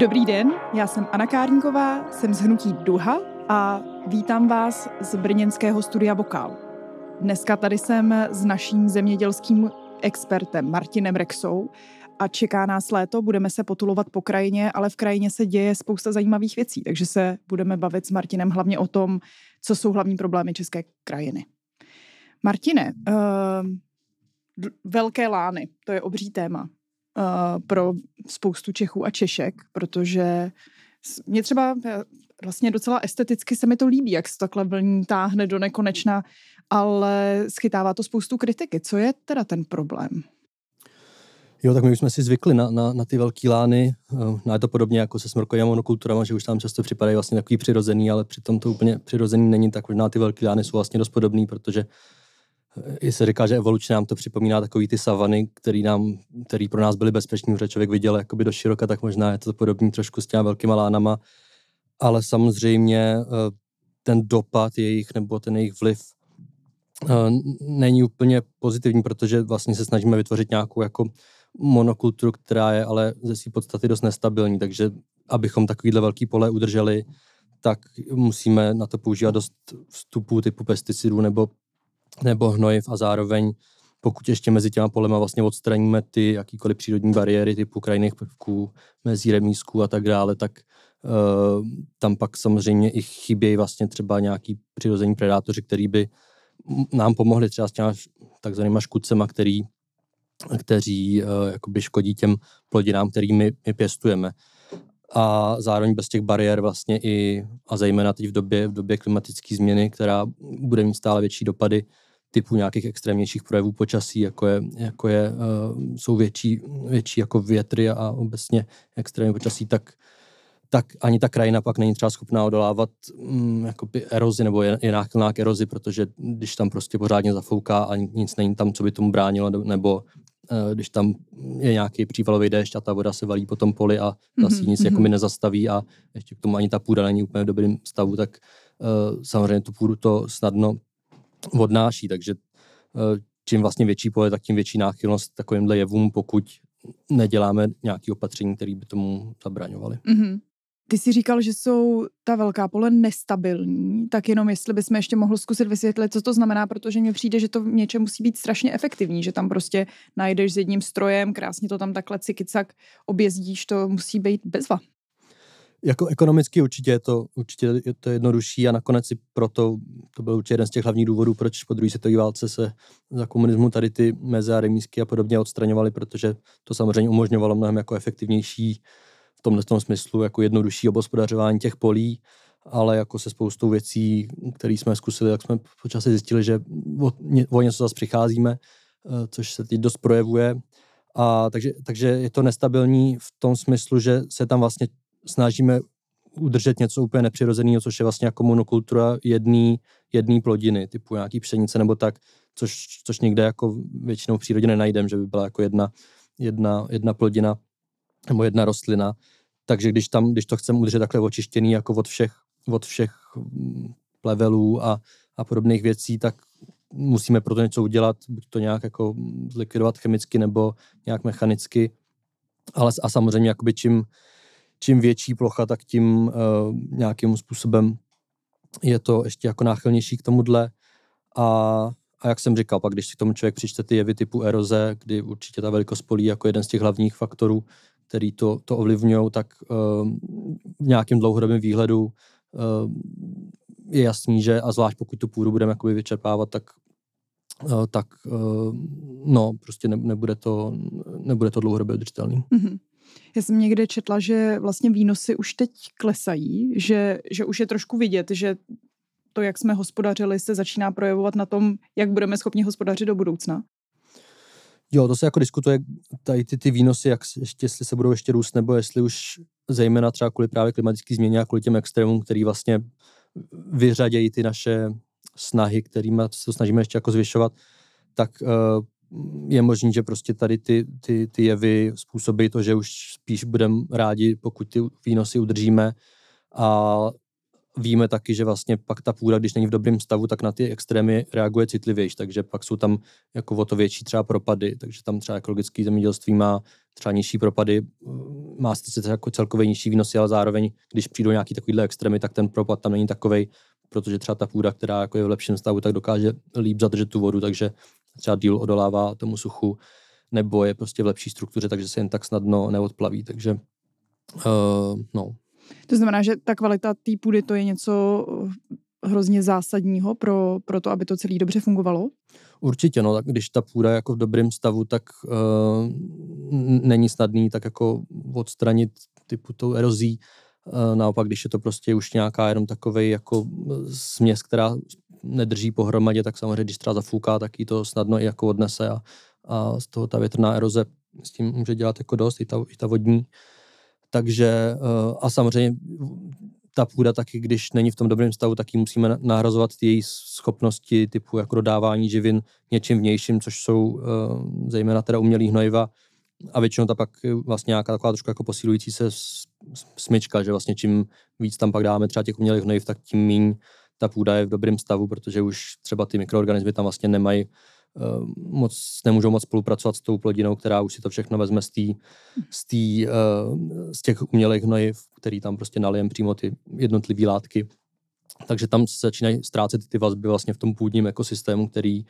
Dobrý den, já jsem Anna Kárníková, jsem z Hnutí Duha a vítám vás z brněnského studia Vokál. Dneska tady jsem s naším zemědělským expertem Martinem Rexou a čeká nás léto, budeme se potulovat po krajině, ale v krajině se děje spousta zajímavých věcí, takže se budeme bavit s Martinem hlavně o tom, co jsou hlavní problémy české krajiny. Martine, uh, velké lány, to je obří téma pro spoustu Čechů a Češek, protože mě třeba eh, vlastně docela esteticky se mi to líbí, jak se takhle vlní táhne do nekonečna, ale schytává to spoustu kritiky. Co je teda ten problém? Jo, tak my už jsme si zvykli na, na, na ty velké lány. No je to podobně jako se smrkovými monokulturami, že už tam často připadají vlastně takový přirozený, ale přitom to úplně přirozený není, tak možná ty velké lány jsou vlastně dost podobný, protože i se říká, že evolučně nám to připomíná takový ty savany, který, nám, který pro nás byly bezpečný, že člověk viděl jakoby do široka, tak možná je to podobný trošku s těma velkýma lánama, ale samozřejmě eh, ten dopad jejich nebo ten jejich vliv eh, není úplně pozitivní, protože vlastně se snažíme vytvořit nějakou jako monokulturu, která je ale ze své podstaty dost nestabilní, takže abychom takovýhle velký pole udrželi, tak musíme na to používat dost vstupů typu pesticidů nebo nebo hnojiv a zároveň pokud ještě mezi těma polema vlastně odstraníme ty jakýkoliv přírodní bariéry typu krajinných prvků, mezi remísků a tak dále, tak uh, tam pak samozřejmě i chybějí vlastně třeba nějaký přirození predátoři, který by nám pomohli třeba s těma takzvanýma škudcema, který, kteří uh, jakoby škodí těm plodinám, který my, my pěstujeme. A zároveň bez těch bariér vlastně i, a zejména teď v době, v době klimatické změny, která bude mít stále větší dopady, typu nějakých extrémnějších projevů počasí, jako, je, jako je, uh, jsou větší, větší jako větry a obecně extrémní počasí, tak, tak ani ta krajina pak není třeba schopná odolávat um, erozi nebo je, je náchylná k erozi, protože když tam prostě pořádně zafouká a nic není tam, co by tomu bránilo, nebo když tam je nějaký přívalový déšť a ta voda se valí po tom poli a ta mm-hmm. nic jako mi nezastaví a ještě k tomu ani ta půda není úplně v dobrém stavu, tak uh, samozřejmě tu půdu to snadno odnáší, takže eh, čím vlastně větší pole, tak tím větší náchylnost takovýmhle jevům, pokud neděláme nějaké opatření, které by tomu zabraňovaly. Mm-hmm. Ty jsi říkal, že jsou ta velká pole nestabilní, tak jenom jestli bychom ještě mohl zkusit vysvětlit, co to znamená, protože mně přijde, že to v něčem musí být strašně efektivní, že tam prostě najdeš s jedním strojem, krásně to tam takhle cikicak objezdíš, to musí být bezva. Jako ekonomicky určitě je to, určitě je to jednodušší a nakonec si proto, to byl určitě jeden z těch hlavních důvodů, proč po druhé světové válce se za komunismu tady ty meze a remísky a podobně odstraňovaly, protože to samozřejmě umožňovalo mnohem jako efektivnější v tomhle tom smyslu, jako jednodušší obospodařování těch polí, ale jako se spoustou věcí, které jsme zkusili, jak jsme počasí zjistili, že o, o něco zase přicházíme, eh, což se teď dost projevuje. A takže, takže je to nestabilní v tom smyslu, že se tam vlastně snažíme udržet něco úplně nepřirozeného, což je vlastně jako monokultura jedný, jedný plodiny, typu nějaký pšenice nebo tak, což, což někde jako většinou v přírodě nenajdem, že by byla jako jedna, jedna, jedna plodina nebo jedna rostlina. Takže když tam, když to chceme udržet takhle očištěný jako od všech, od všech mm, plevelů a, a podobných věcí, tak musíme pro to něco udělat, buď to nějak jako zlikvidovat chemicky nebo nějak mechanicky. Ale a samozřejmě jakoby čím, čím větší plocha, tak tím uh, nějakým způsobem je to ještě jako náchylnější k tomuhle. A, a jak jsem říkal, pak když si k tomu člověk přičte ty jevy typu eroze, kdy určitě ta velikost polí jako jeden z těch hlavních faktorů, který to, to ovlivňují, tak uh, v nějakém dlouhodobém výhledu uh, je jasný, že a zvlášť pokud tu půdu budeme jakoby vyčerpávat, tak uh, tak uh, no, prostě ne, nebude, to, nebude to dlouhodobě udržitelný. Mm-hmm. Já jsem někde četla, že vlastně výnosy už teď klesají, že, že už je trošku vidět, že to, jak jsme hospodařili, se začíná projevovat na tom, jak budeme schopni hospodařit do budoucna. Jo, to se jako diskutuje, tady ty, ty výnosy, jak ještě, jestli se budou ještě růst, nebo jestli už zejména třeba kvůli právě klimatické změně a kvůli těm extrémům, který vlastně vyřadějí ty naše snahy, kterými se snažíme ještě jako zvyšovat, tak uh, je možný, že prostě tady ty, ty, ty jevy způsobí to, že už spíš budeme rádi, pokud ty výnosy udržíme. A víme taky, že vlastně pak ta půda, když není v dobrém stavu, tak na ty extrémy reaguje citlivější, takže pak jsou tam jako o to větší třeba propady, takže tam třeba ekologické zemědělství má třeba nižší propady má sice jako celkově nižší výnosy, ale zároveň, když přijdou nějaký takovýhle extrémy, tak ten propad tam není takový, protože třeba ta půda, která jako je v lepším stavu, tak dokáže líp zadržet tu vodu, takže třeba díl odolává tomu suchu, nebo je prostě v lepší struktuře, takže se jen tak snadno neodplaví. Takže uh, no. To znamená, že ta kvalita té půdy to je něco hrozně zásadního pro, pro to, aby to celé dobře fungovalo? Určitě, no, tak když ta půda je jako v dobrém stavu, tak uh, není snadný tak jako odstranit typu tou erozí. Uh, naopak, když je to prostě už nějaká jenom takovej jako směs, která nedrží pohromadě, tak samozřejmě, když třeba zafouká, tak ji to snadno i jako odnese a, a z toho ta větrná eroze s tím může dělat jako dost, i ta, i ta vodní. Takže uh, a samozřejmě ta půda taky, když není v tom dobrém stavu, tak ji musíme nahrazovat ty její schopnosti typu jako dodávání živin něčím vnějším, což jsou uh, zejména teda umělý hnojiva. A většinou ta pak vlastně nějaká taková trošku jako posilující se smyčka, že vlastně čím víc tam pak dáme třeba těch umělých hnojiv, tak tím méně ta půda je v dobrém stavu, protože už třeba ty mikroorganismy tam vlastně nemají moc, nemůžou moc spolupracovat s tou plodinou, která už si to všechno vezme z, tý, z, tý, uh, z těch umělých hnojiv, který tam prostě nalijem přímo ty jednotlivé látky. Takže tam se začínají ztrácet ty vazby vlastně v tom půdním ekosystému, který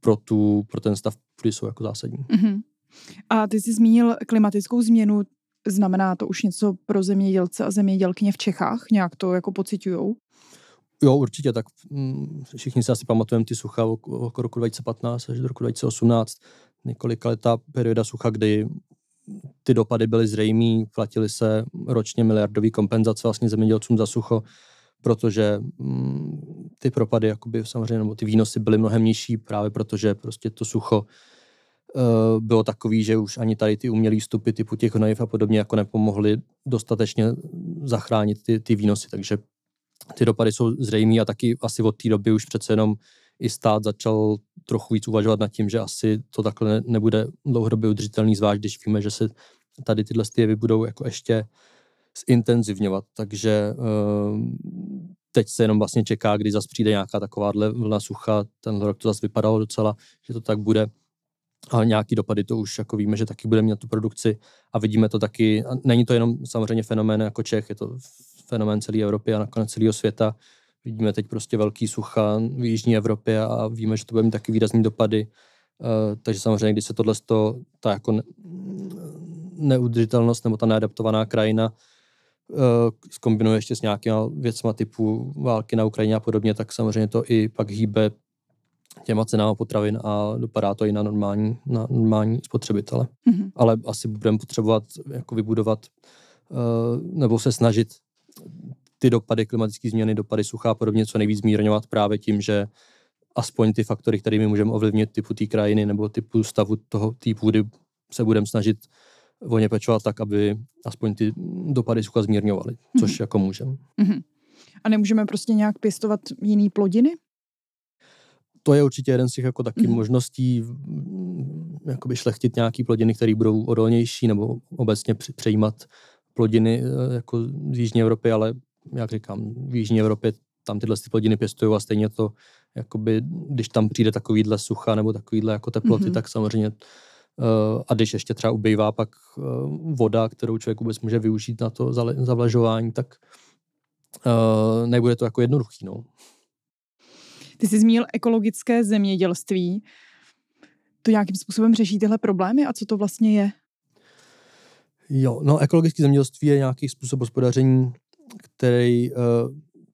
pro, tu, pro ten stav půdy jsou jako zásadní. Mm-hmm. A ty jsi zmínil klimatickou změnu. Znamená to už něco pro zemědělce a zemědělkyně v Čechách? Nějak to jako pocitujou? Jo, určitě, tak mm, všichni si asi pamatujeme ty sucha okolo roku 2015 až do roku 2018, několika letá perioda sucha, kdy ty dopady byly zřejmé, platily se ročně miliardové kompenzace vlastně zemědělcům za sucho, protože mm, ty propady, jakoby samozřejmě, nebo ty výnosy byly mnohem nižší, právě protože prostě to sucho uh, bylo takový, že už ani tady ty umělé vstupy typu těch hnojiv a podobně jako nepomohly dostatečně zachránit ty, ty výnosy, takže ty dopady jsou zřejmé a taky asi od té doby už přece jenom i stát začal trochu víc uvažovat nad tím, že asi to takhle nebude dlouhodobě udržitelný, zvlášť když víme, že se tady tyhle styjevy budou jako ještě zintenzivňovat. Takže uh, teď se jenom vlastně čeká, kdy zase přijde nějaká taková vlna sucha. Ten rok to zase vypadalo docela, že to tak bude. Ale nějaký dopady to už jako víme, že taky bude mít tu produkci a vidíme to taky. A není to jenom samozřejmě fenomén jako Čech, je to fenomén celé Evropy a nakonec celého světa. Vidíme teď prostě velký sucha v Jižní Evropě a víme, že to bude mít taky výrazný dopady. Uh, takže samozřejmě, když se tohle, ta jako ne, neudržitelnost nebo ta neadaptovaná krajina zkombinuje ještě s nějakýma věcma typu války na Ukrajině a podobně, tak samozřejmě to i pak hýbe těma cenama potravin a dopadá to i na normální, na normální spotřebitele. Mm-hmm. Ale asi budeme potřebovat jako vybudovat uh, nebo se snažit ty dopady klimatické změny, dopady sucha a podobně co nejvíc zmírňovat právě tím, že aspoň ty faktory, kterými můžeme ovlivnit typu té krajiny nebo typu stavu toho té půdy, se budeme snažit o ně pečovat tak, aby aspoň ty dopady sucha zmírňovaly, což mm-hmm. jako můžeme. Mm-hmm. A nemůžeme prostě nějak pěstovat jiný plodiny? To je určitě jeden z těch jako taky mm-hmm. možností jakoby šlechtit nějaký plodiny, které budou odolnější nebo obecně přejímat plodiny eh, jako z Jižní Evropy, ale jak říkám, v Jižní Evropě tam tyhle ty plodiny pěstují a stejně to, jakoby, když tam přijde takovýhle sucha nebo takovýhle jako teploty, mm-hmm. tak samozřejmě uh, a když ještě třeba ubývá pak uh, voda, kterou člověk vůbec může využít na to zavlažování, tak uh, nebude to jako jednoduchý. No. Ty jsi zmínil ekologické zemědělství. To nějakým způsobem řeší tyhle problémy a co to vlastně je? Jo, no ekologické zemědělství je nějaký způsob hospodaření, který uh,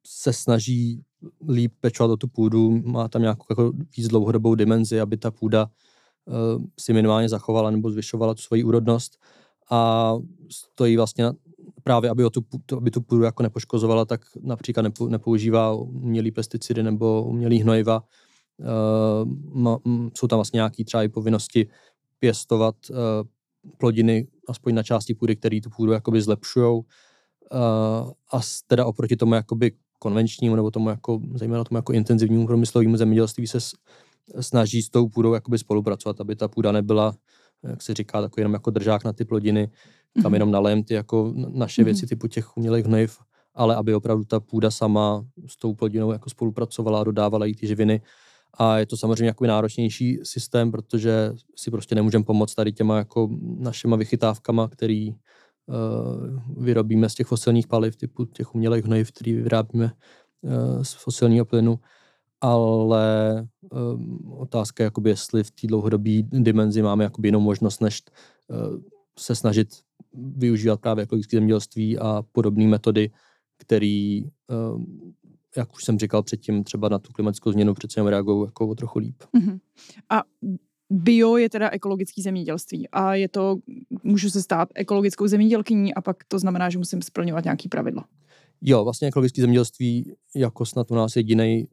se snaží líp pečovat o tu půdu, má tam nějakou jako víc dlouhodobou dimenzi, aby ta půda uh, si minimálně zachovala nebo zvyšovala tu svoji úrodnost a stojí vlastně na, právě, aby, o tu, aby tu půdu jako nepoškozovala, tak například nepo, nepoužívá umělý pesticidy nebo umělý hnojiva. Uh, jsou tam vlastně nějaké třeba i povinnosti pěstovat uh, plodiny aspoň na části půdy, které tu půdu jakoby zlepšují. Uh, a teda oproti tomu jakoby konvenčnímu nebo tomu jako, zejména tomu jako intenzivnímu průmyslovému zemědělství se snaží s tou půdou jakoby spolupracovat, aby ta půda nebyla, jak se říká, takový jenom jako držák na ty plodiny, kam mm-hmm. jenom nalém ty jako naše mm-hmm. věci typu těch umělých hnojiv, ale aby opravdu ta půda sama s tou plodinou jako spolupracovala a dodávala jí ty živiny a je to samozřejmě jako náročnější systém, protože si prostě nemůžeme pomoct tady těma jako našima vychytávkama, který vyrobíme z těch fosilních paliv, typu těch umělých hnojiv, který vyrábíme z fosilního plynu, ale um, otázka je, jakoby, jestli v té dlouhodobé dimenzi máme jakoby jinou možnost, než se snažit využívat právě ekologické zemědělství a podobné metody, které, jak už jsem říkal předtím, třeba na tu klimatickou změnu přece reagují jako o trochu líp. Uh-huh. A bio je teda ekologické zemědělství a je to, můžu se stát ekologickou zemědělkyní a pak to znamená, že musím splňovat nějaký pravidla. Jo, vlastně ekologické zemědělství jako snad u nás jediný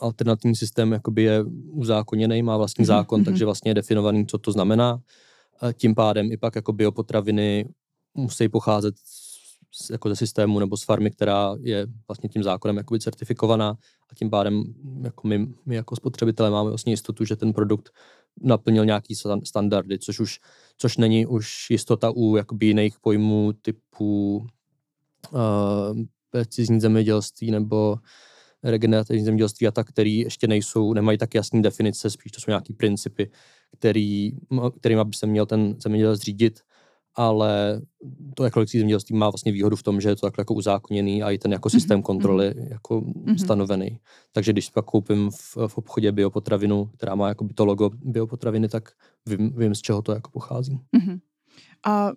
alternativní systém jakoby je uzákoněný, má vlastní mhm, zákon, mm-hmm. takže vlastně je definovaný, co to znamená. Tím pádem i pak jako biopotraviny musí pocházet z, jako ze systému nebo z farmy, která je vlastně tím zákonem jakoby certifikovaná a tím pádem jako my, my jako spotřebitelé máme vlastně jistotu, že ten produkt naplnil nějaký standardy, což už což není už jistota u jakoby jiných pojmů typu uh, precizní zemědělství nebo regenerativní zemědělství a tak, který ještě nejsou, nemají tak jasné definice, spíš to jsou nějaké principy, který, kterým by se měl ten zemědělec řídit, ale to ekologické zemědělství má vlastně výhodu v tom, že je to takhle jako uzákoněný a i ten jako mhm, systém mm-hmm. kontroly jako mm-hmm. stanovený. Takže když pak koupím v, v obchodě biopotravinu, která má jako by to logo biopotraviny, tak vím, vím, z čeho to jako pochází. Mm-hmm. A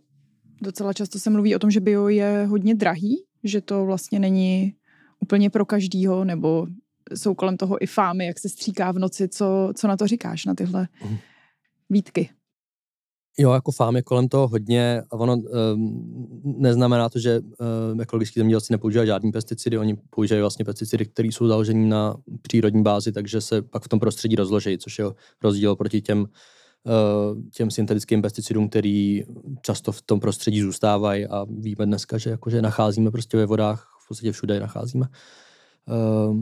docela často se mluví o tom, že bio je hodně drahý, že to vlastně není úplně pro každýho, nebo jsou kolem toho i fámy, jak se stříká v noci. Co, co na to říkáš, na tyhle mm. výtky? Jo, jako fám je kolem toho hodně a ono um, neznamená to, že um, ekologický zemědělci nepoužívají žádný pesticidy, oni používají vlastně pesticidy, které jsou založeny na přírodní bázi, takže se pak v tom prostředí rozloží, což je rozdíl proti těm, uh, těm syntetickým pesticidům, který často v tom prostředí zůstávají a víme dneska, že jakože nacházíme prostě ve vodách v podstatě všude je nacházíme. Uh,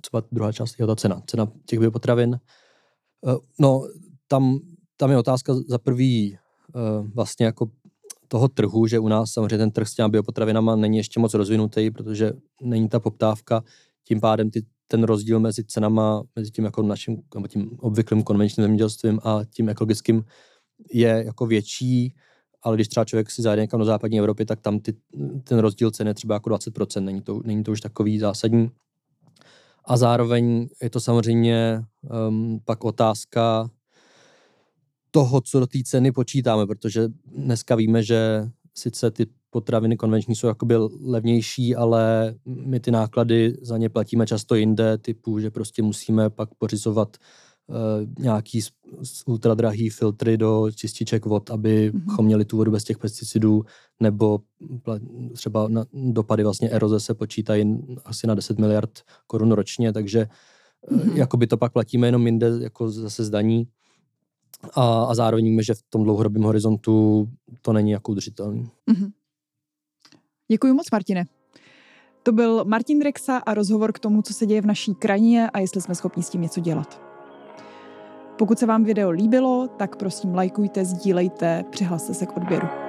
třeba druhá část je ta cena, cena těch biopotravin. Uh, no, tam, tam je otázka za prvý uh, vlastně jako toho trhu, že u nás samozřejmě ten trh s těmi biopotravinama není ještě moc rozvinutý, protože není ta poptávka, tím pádem ty, ten rozdíl mezi cenama, mezi tím jako naším, nebo tím obvyklým konvenčním zemědělstvím a tím ekologickým je jako větší, ale když třeba člověk si zajde někam do západní Evropy, tak tam ty, ten rozdíl ceny je třeba jako 20%, není to, není to už takový zásadní. A zároveň je to samozřejmě um, pak otázka toho, co do té ceny počítáme, protože dneska víme, že sice ty potraviny konvenční jsou jakoby levnější, ale my ty náklady za ně platíme často jinde, typu, že prostě musíme pak pořizovat uh, nějaký ultradrahý filtry do čističek vod, abychom mm-hmm. měli tu vodu bez těch pesticidů, nebo třeba na dopady vlastně eroze se počítají asi na 10 miliard korun ročně, takže mm-hmm. jako by to pak platíme jenom jinde, jako zase zdaní. A, a zároveň víme, že v tom dlouhodobém horizontu to není jako udržitelný. Mm-hmm. Děkuji moc, Martine. To byl Martin Drexa a rozhovor k tomu, co se děje v naší krajině a jestli jsme schopni s tím něco dělat. Pokud se vám video líbilo, tak prosím lajkujte, sdílejte, přihlaste se k odběru.